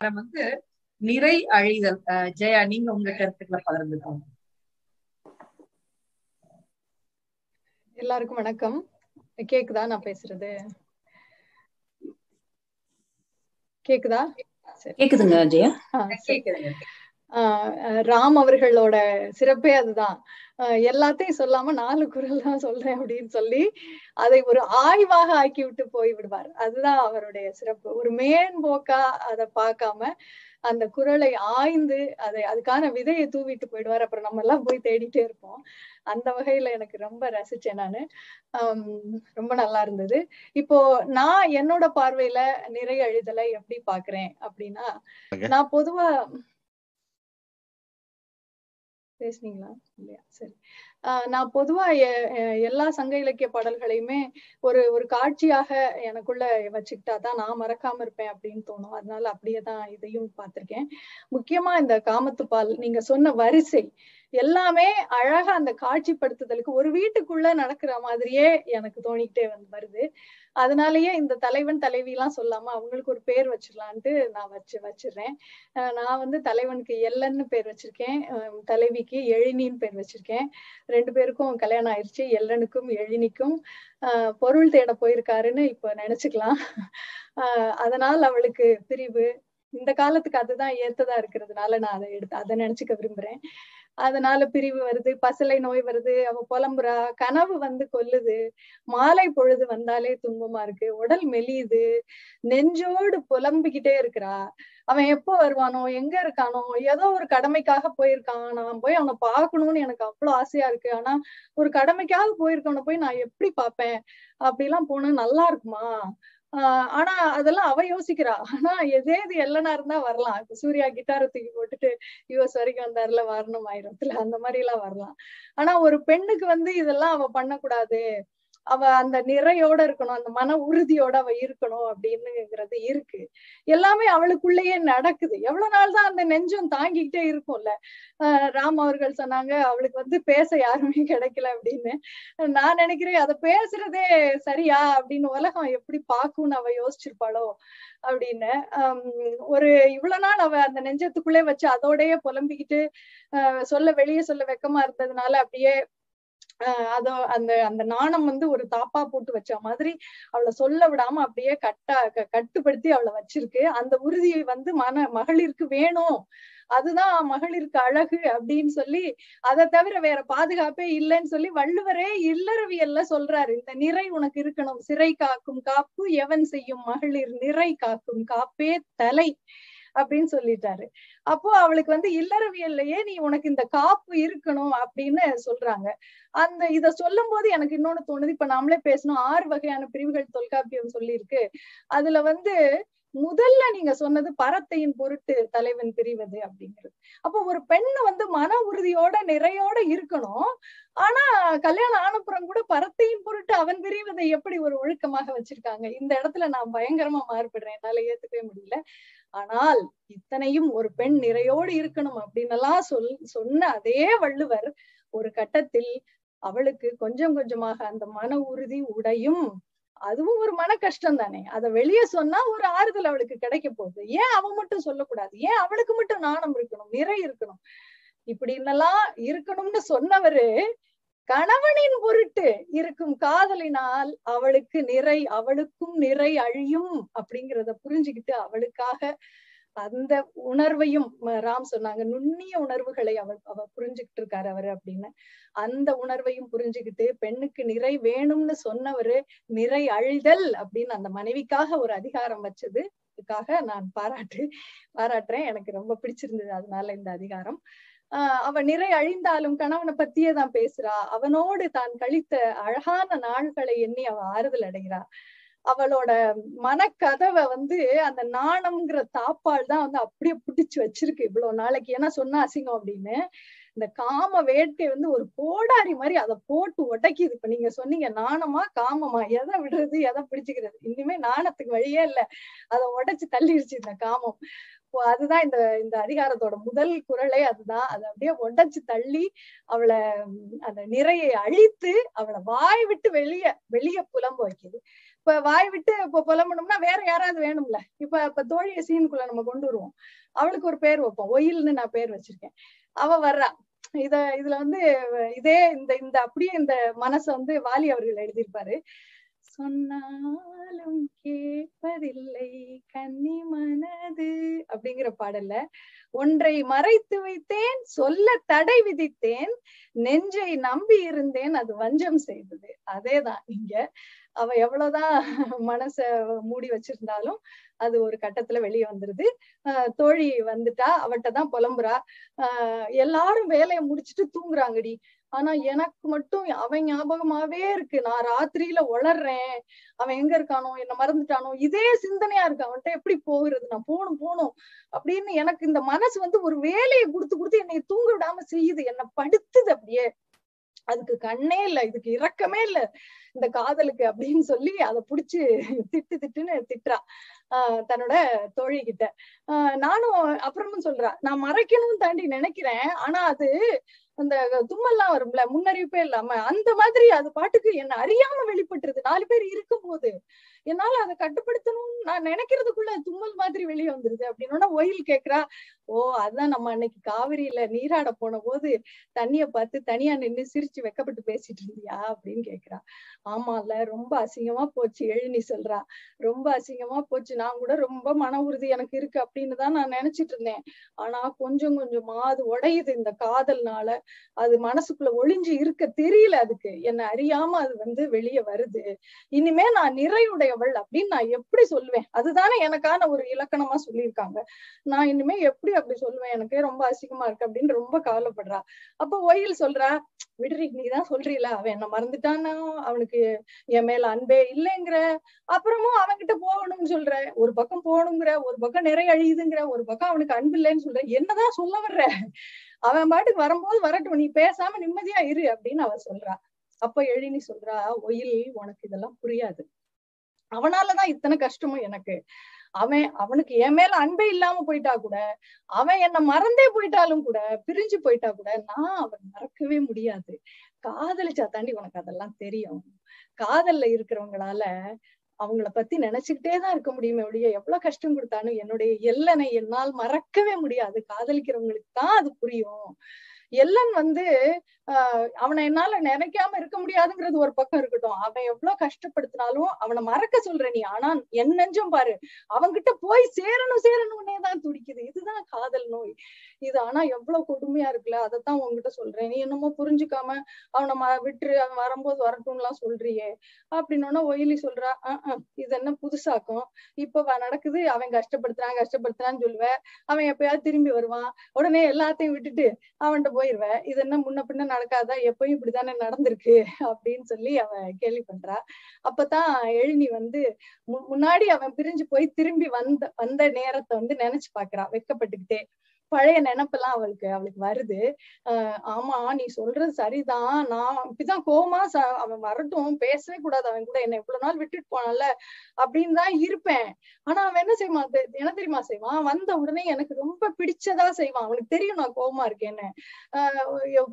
வந்து நிறை அழிதல். ஜெயா நீங்க உங்க கருத்துக்களை பகிர்ந்துக்கோங்க. எல்லாருக்கும் வணக்கம். கேக்குதா நான் பேசுறது? கேக்குதா? கேக்குதுங்க ஜெயா. கேக்குதுங்க. ஆஹ் ராம் அவர்களோட சிறப்பே அதுதான். எல்லாத்தையும் சொல்லாம நாலு குரல் தான் சொல்றேன் அப்படின்னு சொல்லி அதை ஒரு ஆய்வாக ஆக்கி விட்டு போய் விடுவார். அதுதான் அவருடைய சிறப்பு. ஒரு மேன்போக்கா அதை பார்க்காம அந்த குரலை ஆய்ந்து அதை அதுக்கான விதையை தூவிட்டு போயிடுவார். அப்புறம் நம்ம எல்லாம் போய் தேடிட்டே இருப்போம். அந்த வகையில எனக்கு ரொம்ப ரசிச்சேன் நானு. ரொம்ப நல்லா இருந்தது. இப்போ நான் என்னோட பார்வையில நிறை அழுதலை எப்படி பாக்குறேன் அப்படின்னா நான் பொதுவா பேசுனீங்களா? இல்லையா? சரி. ஆஹ் நான் பொதுவா எல்லா சங்க இலக்கிய பாடல்களையுமே ஒரு ஒரு காட்சியாக எனக்குள்ள வச்சுக்கிட்டா தான் நான் மறக்காம இருப்பேன் அப்படின்னு தோணும். அதனால அப்படியே தான் இதையும் பார்த்திருக்கேன். முக்கியமா இந்த காமத்துப்பால் நீங்க சொன்ன வரிசை எல்லாமே அழகா அந்த காட்சிப்படுத்துதலுக்கு ஒரு வீட்டுக்குள்ள நடக்கிற மாதிரியே எனக்கு தோணிக்கிட்டே வந்து வருது. அதனாலயே இந்த தலைவன் தலைவி எல்லாம் சொல்லாம அவங்களுக்கு ஒரு பேர் வச்சிடலான்ட்டு நான் வச்சு வச்சிடுறேன் நான் வந்து தலைவனுக்கு எல்லன்னு பேர் வச்சிருக்கேன். தலைவிக்கு எழினின்னு பேர் வச்சிருக்கேன். ரெண்டு பேருக்கும் கல்யாணம் ஆயிடுச்சு எல்லனுக்கும் எழினிக்கும் ஆஹ் பொருள் தேட போயிருக்காருன்னு இப்ப நினைச்சுக்கலாம். ஆஹ் அதனால் அவளுக்கு பிரிவு. இந்த காலத்துக்கு அதுதான் ஏத்ததா இருக்கிறதுனால நான் அதை எடுத்து அதை நினைச்சுக்க விரும்புறேன். அதனால பிரிவு வருது பசலை நோய் வருது அவ புலம்புறா கனவு வந்து கொல்லுது மாலை பொழுது வந்தாலே துன்பமா இருக்கு உடல் மெலியுது நெஞ்சோடு புலம்பிக்கிட்டே இருக்கிறா. அவன் எப்போ வருவானோ எங்க இருக்கானோ ஏதோ ஒரு கடமைக்காக போயிருக்கான். நான் போய் அவனை பார்க்கணும்னு எனக்கு அவ்வளவு ஆசையா இருக்கு. ஆனா ஒரு கடமைக்காக போயிருக்கவனை போய் நான் எப்படி பார்ப்பேன்? அப்படிலாம் போனா நல்லா இருக்குமா? ஆஹ் ஆனா அதெல்லாம் அவ யோசிக்கிறா. ஆனா எதே இது எல்லனா இருந்தா வரலாம். இப்ப சூர்யா கிட்டாரை தூக்கி போட்டுட்டு யுஎஸ் வரைக்கும் வந்தாருல வரணும் ஆயிரத்துல அந்த மாதிரி எல்லாம் வரலாம். ஆனா ஒரு பெண்ணுக்கு வந்து இதெல்லாம் அவ பண்ணக்கூடாது. அவ அந்த நிறையோட இருக்கணும் அந்த மன உறுதியோட அவ இருக்கணும் அப்படின்னுங்கிறது இருக்கு. எல்லாமே அவளுக்குள்ளேயே நடக்குது. எவ்வளவு நாள் தான் அந்த நெஞ்சம் தாங்கிக்கிட்டே இருக்கும்ல? ஆஹ் ராம் அவர்கள் சொன்னாங்க அவளுக்கு வந்து பேச யாருமே கிடைக்கல அப்படின்னு. நான் நினைக்கிறேன் அதை பேசுறதே சரியா அப்படின்னு உலகம் எப்படி பாக்கும்னு அவ யோசிச்சிருப்பாளோ அப்படின்னு. ஒரு இவ்வளவு நாள் அவ அந்த நெஞ்சத்துக்குள்ளே வச்சு அதோடயே புலம்பிக்கிட்டு ஆஹ் சொல்ல வெளியே சொல்ல வெக்கமா இருந்ததுனால அப்படியே அதோ அந்த அந்த நாணம் வந்து ஒரு தாப்பா போட்டு வச்ச மாதிரி அவளை சொல்ல விடாம அப்படியே கட்டா கட்டுப்படுத்தி அவளை வச்சிருக்கு. அந்த உறுதியை வந்து மன மகளிருக்கு வேணும். அதுதான் மகளிருக்கு அழகு அப்படின்னு சொல்லி அதை தவிர வேற பாதுகாப்பே இல்லைன்னு சொல்லி வள்ளுவரே இல்லறவியல்ல சொல்றாரு. இந்த நிறை உனக்கு இருக்கணும். சிறை காக்கும் காப்பு எவன் செய்யும் மகளிர் நிறை காக்கும் காப்பே தலை. அப்படின்னு சொல்லிட்டாரு. அப்போ அவளுக்கு வந்து இல்லறவியல்லையே நீ உனக்கு இந்த காப்பு இருக்கணும் அப்படின்னு சொல்றாங்க. அந்த இத சொல்லும் போது எனக்கு இன்னொன்னு தோணுது. இப்ப நாமளே பேசணும். ஆறு வகையான பிரிவுகள் தொல்காப்பியம் சொல்லியிருக்கு. அதுல வந்து முதல்ல நீங்க சொன்னது பரத்தையின் பொருட்டு தலைவன் பிரிவது அப்படிங்கிறது. அப்போ ஒரு பெண் வந்து மன உறுதியோட நிறையோட இருக்கணும். ஆனா கல்யாணம் ஆனப்புறம் கூட பரத்தையின் பொருட்டு அவன் பிரிவதை எப்படி ஒரு ஒழுக்கமாக வச்சிருக்காங்க? இந்த இடத்துல நான் பயங்கரமா மாறுபடுறேன். என்னால ஏத்துக்கவே முடியல. ஆனால் இத்தனையும் ஒரு பெண் நிறையோடு இருக்கணும் அப்படின்னு எல்லாம் சொல் சொன்ன அதே வள்ளுவர் ஒரு கட்டத்தில் அவளுக்கு கொஞ்சம் கொஞ்சமாக அந்த மன உறுதி உடையும் அதுவும் ஒரு மன கஷ்டம் தானே அத வெளியே சொன்னா ஒரு ஆறுதல் அவளுக்கு கிடைக்க போகுது. ஏன் அவ மட்டும் சொல்லக்கூடாது? ஏன் அவளுக்கு மட்டும் நாணம் இருக்கணும் நிறை இருக்கணும்? இப்படி என்னெல்லாம் இருக்கணும்னு சொன்னவரு கணவனின் பொருட்டு இருக்கும் காதலினால் அவளுக்கு நிறை அவளுக்கும் நிறை அழியும் அப்படிங்கிறத புரிஞ்சுக்கிட்டு அவளுக்காக அந்த உணர்வையும் ராம் சொன்னாங்க நுண்ணிய உணர்வுகளை அவர் அவ புரிஞ்சுக்கிட்டு இருக்காரு அவரு அப்படின்னு. அந்த உணர்வையும் புரிஞ்சுக்கிட்டு பெண்ணுக்கு நிறை வேணும்னு சொன்னவரு நிறை அழுதல் அப்படின்னு அந்த மனைவிக்காக ஒரு அதிகாரம் வச்சது. இதுக்காக நான் பாராட்டு பாராட்டுறேன். எனக்கு ரொம்ப பிடிச்சிருந்தது அதனால இந்த அதிகாரம். ஆஹ் அவ நிறை அழிந்தாலும் கணவனை பத்தியே தான் பேசுறா. அவனோடு தான் கழித்த அழகான நாள்களை எண்ணி அவ ஆறுதல் அடைகிறா. அவளோட மனக்கதவை வந்து அந்த நாணம்ங்கிற தாப்பால் தான் வந்து அப்படியே பிடிச்சு வச்சிருக்கு இவ்வளவு நாளைக்கு. ஏன்னா சொன்னா அசிங்கம் அப்படின்னு இந்த காம வேட்கை வந்து ஒரு கோடாரி மாதிரி அதை போட்டு உடைக்குது. இப்ப நீங்க சொன்னீங்க நாணமா காமமா? எதை விடுறது எதை பிடிச்சுக்கிறது? இனிமே நாணத்துக்கு வழியே இல்ல. அதை உடைச்சு தள்ளிடுச்சு இந்த காமம். அதுதான் இந்த இந்த அதிகாரத்தோட முதல் குரலே அதுதான். அதை அப்படியே உடைச்சு தள்ளி அவளை அந்த நிறையை அழித்து அவளை வாய் விட்டு வெளிய வெளிய புலம்ப வைக்குது. இப்ப வாய் விட்டு இப்ப புலம்பணும்னா வேற யாராவது வேணும்ல. இப்ப இப்ப தோழிய சீனுக்குள்ள நம்ம கொண்டு வருவோம். அவளுக்கு ஒரு பேர் வைப்போம். ஒயில்னு நான் பேர் வச்சிருக்கேன். அவ வர்றா. இத இதுல வந்து இதே இந்த இந்த அப்படியே இந்த மனச வந்து வாலி அவர்கள் எழுதியிருப்பாரு. சொன்னாலும் கேட்பதில்லை கன்னி மனது அப்படிங்கிற பாடல்ல ஒன்றை மறைத்து வைத்தேன் சொல்ல தடை விதித்தேன் நெஞ்சை நம்பி இருந்தேன் அது வஞ்சம் செய்தது. அதேதான் இங்க. அவ எவ்வளவுதான் மனச மூடி வச்சிருந்தாலும் அது ஒரு கட்டத்துல வெளியே வந்துருது. ஆஹ் தோழி வந்துட்டா அவட்ட தான் புலம்புறா. ஆஹ் எல்லாரும் வேலையை முடிச்சுட்டு தூங்குறாங்கடி. ஆனா எனக்கு மட்டும் அவன் ஞாபகமாவே இருக்கு. நான் ராத்திரியில உளர்றேன். அவன் எங்க இருக்கானோ என்ன மறந்துட்டானோ இதே சிந்தனையா இருக்கு. அவன்கிட்ட எப்படி போகிறது? நான் போகணும் போகணும் அப்படின்னு எனக்கு இந்த மனசு வந்து ஒரு வேலையை கொடுத்து கொடுத்து என்னை தூங்க விடாம செய்யுது. என்னை படுத்துது அப்படியே. அதுக்கு கண்ணே இல்ல. இதுக்கு இரக்கமே இல்ல. இந்த காதலுக்கு அப்படின்னு சொல்லி அதை புடிச்சு திட்டு திட்டுன்னு திட்டுறா. ஆஹ் தன்னோட தோழி கிட்ட ஆஹ் நானும் அப்புறமும் சொல்றா. நான் மறைக்கணும்னு தாண்டி நினைக்கிறேன். ஆனா அது அந்த தும்மெல்லாம் வரும்ல முன்னறிவிப்பே இல்லாம அந்த மாதிரி அது பாட்டுக்கு என்ன அறியாம வெளிப்பட்டுருது. நாலு பேர் இருக்கும் போது என்னால அதை கட்டுப்படுத்தணும்னு நான் நினைக்கிறதுக்குள்ள தும்மல் மாதிரி வெளியே வந்துருது அப்படின்னா ஒயில் கேக்குறா ஓ அதான் நம்ம அன்னைக்கு காவிரியில நீராட போன போது தண்ணிய பார்த்து தனியா நின்னு சிரிச்சு வெக்கப்பட்டு பேசிட்டு இருந்தியா? அப்படின்னு கேக்குறா. இல்ல ரொம்ப அசிங்கமா போச்சு எழுநி சொல்றா. ரொம்ப அசிங்கமா போச்சு நான் கூட ரொம்ப மன உறுதி எனக்கு இருக்கு அப்படின்னு தான் நான் நினைச்சிட்டு இருந்தேன். ஆனா கொஞ்சம் கொஞ்சமா அது உடையுது இந்த காதல்னால. அது மனசுக்குள்ள ஒளிஞ்சு இருக்க தெரியல அதுக்கு. என்ன அறியாம அது வந்து வெளியே வருது. இனிமே நான் நிறையுடையவள் அப்படின்னு நான் எப்படி சொல்லுவேன்? அதுதானே எனக்கான ஒரு இலக்கணமா சொல்லியிருக்காங்க. நான் இனிமே எப்படி அப்படி சொல்லுவேன்? எனக்கே ரொம்ப அசிங்கமா இருக்கு அப்படின்னு ரொம்ப கவலைப்படுறா. அப்ப ஒயில் சொல்றா விடுறி நீதான் சொல்றீல. அவன் என்ன மறந்துட்டானா அவனுக்கு என் மேல அன்பே இல்லைங்கிற. அப்புறமும் அவன்கிட்ட போகணும்னு சொல்ற. ஒரு பக்கம் போகணுங்கிற. ஒரு பக்கம் நிறைய அழியுதுங்கிற. ஒரு பக்கம் அவனுக்கு அன்பு இல்லைன்னு சொல்ற. என்னதான் சொல்ல வர்ற? அவன் பாட்டுக்கு வரும்போது வரட்டும். நீ பேசாம நிம்மதியா இரு அப்படின்னு அவ சொல்றா. அப்ப எழினி சொல்றா ஒயில் உனக்கு இதெல்லாம் புரியாது. அவனாலதான் இத்தனை கஷ்டமும் எனக்கு. அவன் அவனுக்கு என் மேல அன்பே இல்லாம போயிட்டா கூட அவன் என்ன மறந்தே போயிட்டாலும் கூட பிரிஞ்சு போயிட்டா கூட நான் அவன் மறக்கவே முடியாது. காதலிச்சா தாண்டி உனக்கு அதெல்லாம் தெரியும். காதல்ல இருக்கிறவங்களால அவங்கள பத்தி நினைச்சுக்கிட்டே தான் இருக்க முடியுமே ஒழிய எவ்வளவு கஷ்டம் கொடுத்தாலும் என்னுடைய எல்லனை என்னால் மறக்கவே முடியாது. காதலிக்கிறவங்களுக்கு தான் அது புரியும். எல்லன் வந்து அவனை என்னால நினைக்காம இருக்க முடியாதுங்கிறது ஒரு பக்கம் இருக்கட்டும். அவன் எவ்வளவு கஷ்டப்படுத்தினாலும் அவனை மறக்க சொல்ற நீ. ஆனா என் நெஞ்சம் பாரு அவன்கிட்ட போய் சேரணும் சேரணும்னே தான் துடிக்குது. இதுதான் காதல் நோய். இது ஆனா எவ்வளவு கொடுமையா இருக்குல்ல. அதைத்தான் உங்ககிட்ட சொல்றேன். நீ என்னமோ புரிஞ்சுக்காம அவனை ம விட்டுரு அவன் வரும்போது வரட்டும் எல்லாம் சொல்றியே அப்படின்னோன்னா ஒயிலி சொல்றா ஆஹ் இது என்ன புதுசாக்கும்? இப்ப நடக்குது. அவன் கஷ்டப்படுத்துறான் கஷ்டப்படுத்துறான்னு சொல்லுவேன் அவன் எப்பயாவது திரும்பி வருவான். உடனே எல்லாத்தையும் விட்டுட்டு அவன்கிட்ட போயிருவேன் இது என்ன முன்ன பின்ன நடக்காதா? எப்பயும் இப்படித்தானே நடந்திருக்கு? அப்படின்னு சொல்லி அவன் கேள்வி பண்றா அப்பதான் எழுநி வந்து முன்னாடி அவன் பிரிஞ்சு போய் திரும்பி வந்த வந்த நேரத்தை வந்து நினைச்சு பாக்குறான் வெக்கப்பட்டுக்கிட்டே பழைய நினப்பெல்லாம் அவளுக்கு அவளுக்கு வருது. ஆஹ் ஆமா நீ சொல்றது சரிதான். நான் இப்படிதான் கோமா அவன் வரட்டும் பேசவே கூடாது அவன் கூட என்ன இவ்வளவு நாள் விட்டுட்டு போனான்ல அப்படின்னு தான் இருப்பேன். ஆனா அவன் என்ன செய்வான்? என்ன தெரியுமா செய்வான்? வந்த உடனே எனக்கு ரொம்ப பிடிச்சதா செய்வான். அவனுக்கு தெரியும் நான் கோமா இருக்கேன்னு. ஆஹ்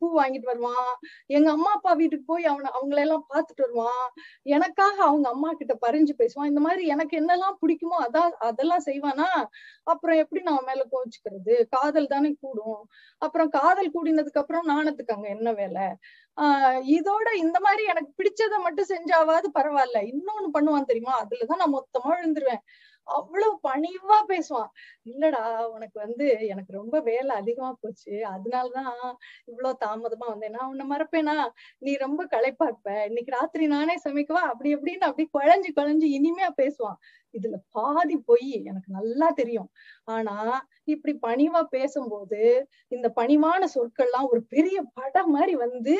பூ வாங்கிட்டு வருவான். எங்க அம்மா அப்பா வீட்டுக்கு போய் அவனை அவங்களெல்லாம் பார்த்துட்டு வருவான். எனக்காக அவங்க அம்மா கிட்ட பறிஞ்சு பேசுவான். இந்த மாதிரி எனக்கு என்னெல்லாம் பிடிக்குமோ அதான் அதெல்லாம் செய்வானா? அப்புறம் எப்படி நான் மேல கோச்சுக்கிறது காதல் தானே கூடும். அப்புறம் காதல் கூடினதுக்கு அப்புறம் நாணத்துக்கு அங்க என்ன வேலை? ஆஹ் இதோட இந்த மாதிரி எனக்கு பிடிச்சதை மட்டும் செஞ்சாவாது பரவாயில்ல. இன்னொன்னு பண்ணுவான் தெரியுமா? அதுலதான் நான் மொத்தமா விழுந்துருவேன். அவ்வளவு பணிவா பேசுவான். இல்லடா உனக்கு வந்து எனக்கு ரொம்ப வேலை அதிகமா போச்சு. அதனாலதான் இவ்வளவு தாமதமா வந்தேன். நான் உன்னை மறப்பேனா? நீ ரொம்ப களைப்பா இருப்ப இன்னைக்கு ராத்திரி நானே சமைக்கவா? அப்படி அப்படின்னு அப்படி குழஞ்சு குழஞ்சு இனிமையா பேசுவான். இதுல பாதி பொய் எனக்கு நல்லா தெரியும். ஆனா இப்படி பணிவா பேசும்போது இந்த பணிவான சொற்கள்லாம் ஒரு பெரிய படம் மாதிரி வந்து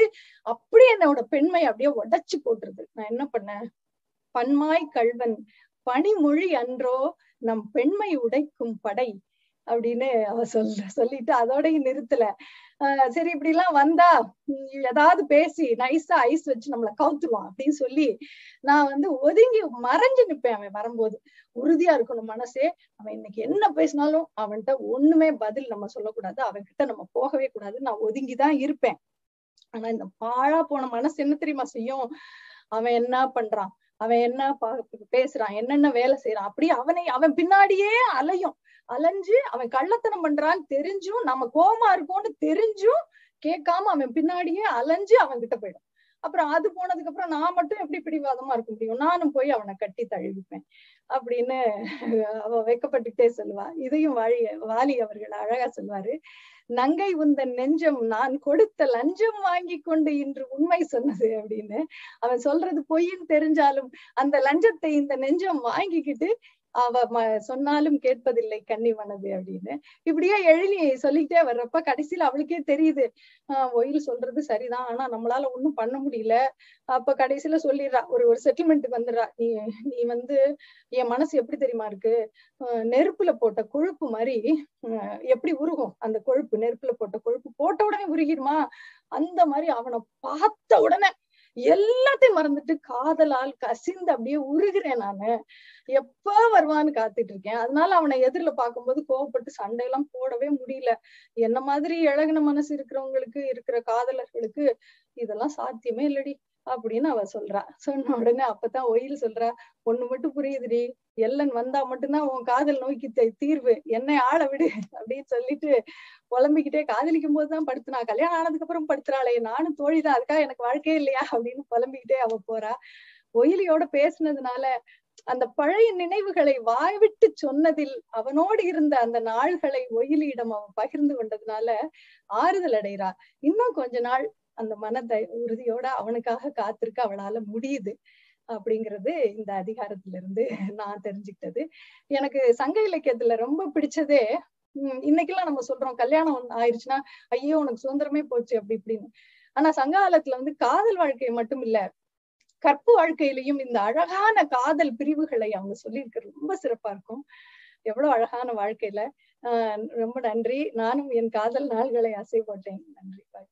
அப்படியே என்னோட பெண்மை அப்படியே உடைச்சு போட்டுருது. நான் என்ன பண்ணேன்? பன்மாய் கல்வன் பனிமொழி அன்றோ நம் பெண்மை உடைக்கும் படை அப்படின்னு அவ சொல்ற சொல்லிட்டு அதோடய நிறுத்தல. ஆஹ் சரி இப்படி எல்லாம் வந்தா ஏதாவது பேசி நைஸா ஐஸ் வச்சு நம்மளை கவுத்துருவான் அப்படின்னு சொல்லி நான் வந்து ஒதுங்கி மறைஞ்சு நிப்பேன் அவன் வரும்போது. உறுதியா இருக்கணும் மனசே. அவன் இன்னைக்கு என்ன பேசினாலும் அவன்கிட்ட ஒண்ணுமே பதில் நம்ம சொல்லக்கூடாது. அவன் கிட்ட நம்ம போகவே கூடாது. நான் ஒதுங்கிதான் இருப்பேன். ஆனா இந்த பாழா போன மனசு என்ன தெரியுமா செய்யும்? அவன் என்ன பண்றான்? அவன் என்ன பா- பேசுறான் என்னென்ன வேலை செய்யறான் அப்படி அவனை அவன் பின்னாடியே அலையும். அலைஞ்சு அவன் கள்ளத்தனம் பண்றான்னு தெரிஞ்சும் நம்ம கோமா இருக்கோம்னு தெரிஞ்சும் கேட்காம அவன் பின்னாடியே அலைஞ்சு அவன் கிட்ட போயிடும். அப்புறம் அது போனதுக்கு அப்புறம் நான் மட்டும் எப்படி பிடிவாதமா இருக்க முடியும்? நானும் போய் அவனை கட்டி தழுவிப்பேன் அப்படின்னு அவ வெக்கப்பட்டுட்டே சொல்லுவா. இதையும் வாழி வாலி அவர்கள் அழகா சொல்வாரு நங்கை உந்தன் நெஞ்சம் நான் கொடுத்த லஞ்சம் வாங்கி கொண்டு இன்று உண்மை சொன்னது அப்படின்னு. அவன் சொல்றது பொய்ன்னு தெரிஞ்சாலும் அந்த லஞ்சத்தை இந்த நெஞ்சம் வாங்கிக்கிட்டு அவ ம- சொன்னாலும் கேட்பதில்லை கன்னி மனது அப்படின்னு. இப்படியே எழுதி சொல்லிக்கிட்டே வர்றப்ப கடைசியில அவளுக்கே தெரியுது ஆஹ் ஒயில் சொல்றது சரிதான் ஆனா நம்மளால ஒண்ணும் பண்ண முடியல. அப்ப கடைசியில சொல்லிடுறா ஒரு ஒரு செட்டில்மெண்ட்டுக்கு வந்துடுறா நீ நீ வந்து என் மனசு எப்படி தெரியுமா இருக்கு? நெருப்புல போட்ட கொழுப்பு மாதிரி எப்படி உருகும்? அந்த கொழுப்பு நெருப்புல போட்ட கொழுப்பு போட்ட உடனே உருகிடுமா? அந்த மாதிரி அவனை பார்த்த உடனே எல்லாத்தையும் மறந்துட்டு காதலால் கசிந்து அப்படியே உருகிறேன் நானு. எப்ப வருவான்னு காத்துட்டு இருக்கேன் அதனால அவனை எதிரில பார்க்கும்போது கோவப்பட்டு சண்டையெல்லாம் போடவே முடியல. என்ன மாதிரி இழகுன மனசு இருக்கிறவங்களுக்கு இருக்கிற காதலர்களுக்கு இதெல்லாம் சாத்தியமே இல்லடி. அப்படின்னு அவ சொல்றா. சொன்ன உடனே அப்பதான் ஒயில் சொல்றா ஒண்ணு மட்டும் புரியுதுடி. எல்லன் வந்தா மட்டும்தான் உன் காதல் நோக்கி தீர்வு. என்னை ஆள விடு அப்படின்னு சொல்லிட்டு புலம்பிக்கிட்டே காதலிக்கும் போதுதான் படுத்துனா. கல்யாணம் ஆனதுக்கு அப்புறம் படுத்துறாளே. நானும் தோழிதான். அதுக்காக எனக்கு வாழ்க்கையே இல்லையா? அப்படின்னு புலம்பிக்கிட்டே அவ போறா. ஒயிலியோட பேசுனதுனால அந்த பழைய நினைவுகளை வாய்விட்டு சொன்னதில் அவனோடு இருந்த அந்த நாள்களை ஒயிலியிடம் அவன் பகிர்ந்து கொண்டதுனால ஆறுதல் அடைறா. இன்னும் கொஞ்ச நாள் அந்த மன உறுதியோட அவனுக்காக காத்திருக்க அவளால முடியுது அப்படிங்கிறது இந்த அதிகாரத்துல இருந்து நான் தெரிஞ்சுக்கிட்டது. எனக்கு சங்க இலக்கியத்துல ரொம்ப பிடிச்சதே இன்னைக்கெல்லாம் நம்ம சொல்றோம் கல்யாணம் ஆயிடுச்சுன்னா ஐயோ உனக்கு சுதந்திரமே போச்சு அப்படி இப்படின்னு. ஆனா சங்க காலத்துல வந்து காதல் வாழ்க்கை மட்டும் இல்ல கற்பு வாழ்க்கையிலையும் இந்த அழகான காதல் பிரிவுகளை அவங்க சொல்லியிருக்கிறது ரொம்ப சிறப்பா இருக்கும். எவ்வளவு அழகான வாழ்க்கையில. ஆஹ் ரொம்ப நன்றி. நானும் என் காதல் நாள்களை அசை போட்டேன். நன்றி. பாய்.